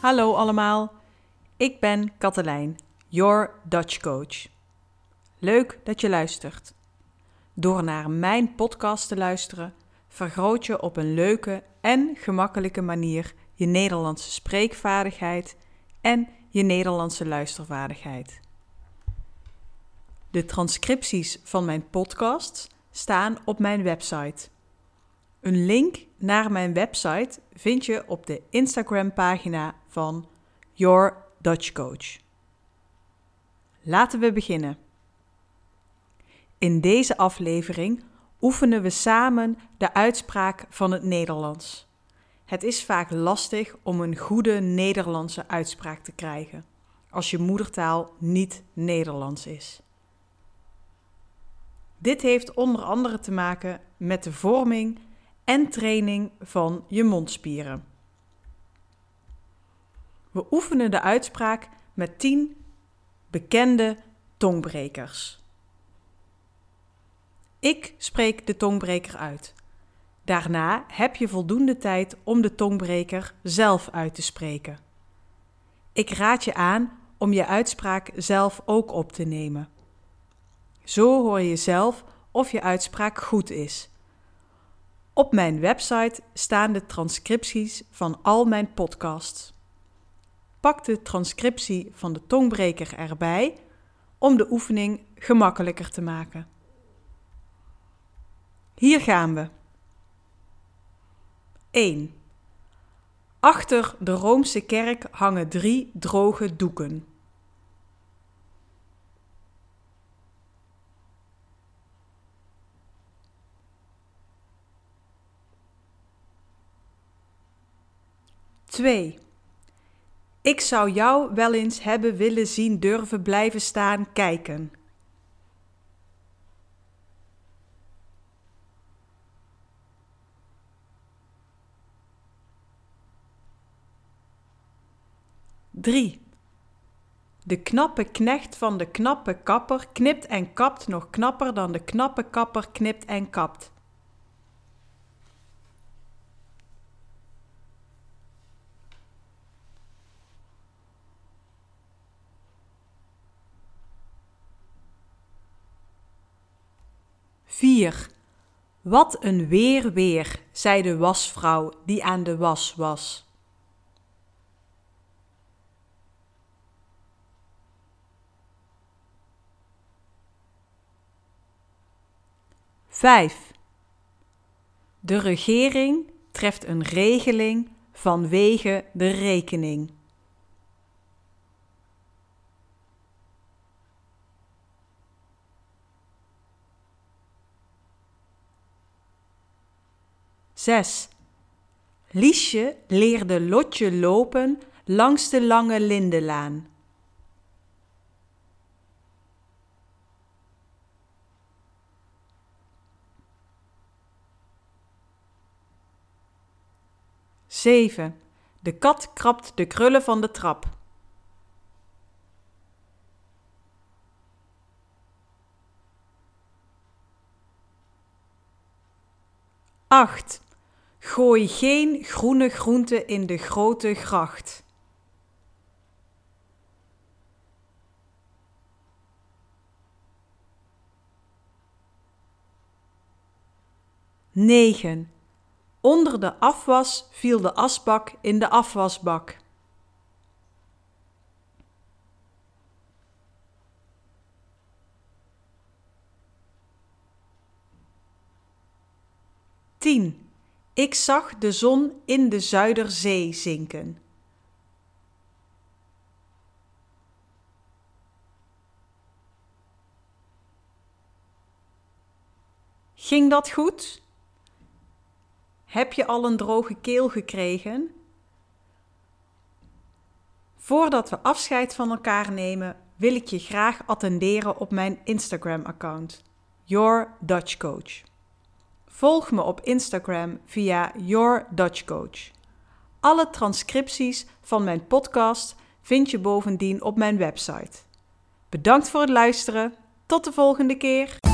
Hallo allemaal, ik ben Katelijn, your Dutch coach. Leuk dat je luistert. Door naar mijn podcast te luisteren, vergroot je op een leuke en gemakkelijke manier je Nederlandse spreekvaardigheid en je Nederlandse luistervaardigheid. De transcripties van mijn podcasts staan op mijn website. Een link naar mijn website vind je op de Instagram-pagina van Your Dutch Coach. Laten we beginnen. In deze aflevering oefenen we samen de uitspraak van het Nederlands. Het is vaak lastig om een goede Nederlandse uitspraak te krijgen als je moedertaal niet Nederlands is. Dit heeft onder andere te maken met de vorming en training van je mondspieren. We oefenen de uitspraak met 10 bekende tongbrekers. Ik spreek de tongbreker uit. Daarna heb je voldoende tijd om de tongbreker zelf uit te spreken. Ik raad je aan om je uitspraak zelf ook op te nemen. Zo hoor je zelf of je uitspraak goed is. Op mijn website staan de transcripties van al mijn podcasts. Pak de transcriptie van de tongbreker erbij om de oefening gemakkelijker te maken. Hier gaan we. 1. Achter de Roomse kerk hangen drie droge doeken. 2. Ik zou jou wel eens hebben willen zien durven blijven staan kijken. Drie. De knappe knecht van de knappe kapper knipt en kapt nog knapper dan de knappe kapper knipt en kapt. 4. Wat een weer weer, zei de wasvrouw die aan de was was. Vijf. De regering treft een regeling vanwege de rekening. 6. Liesje leerde Lotje lopen langs de lange lindenlaan. Zeven. De kat krabt de krullen van de trap. Acht. Gooi geen groene groenten in de grote gracht. Negen. Onder de afwas viel de asbak in de afwasbak. Tien. Ik zag de zon in de Zuiderzee zinken. Ging dat goed? Heb je al een droge keel gekregen? Voordat we afscheid van elkaar nemen, wil ik je graag attenderen op mijn Instagram-account, Your Dutch Coach. Volg me op Instagram via Your Dutch Coach. Alle transcripties van mijn podcast vind je bovendien op mijn website. Bedankt voor het luisteren. Tot de volgende keer.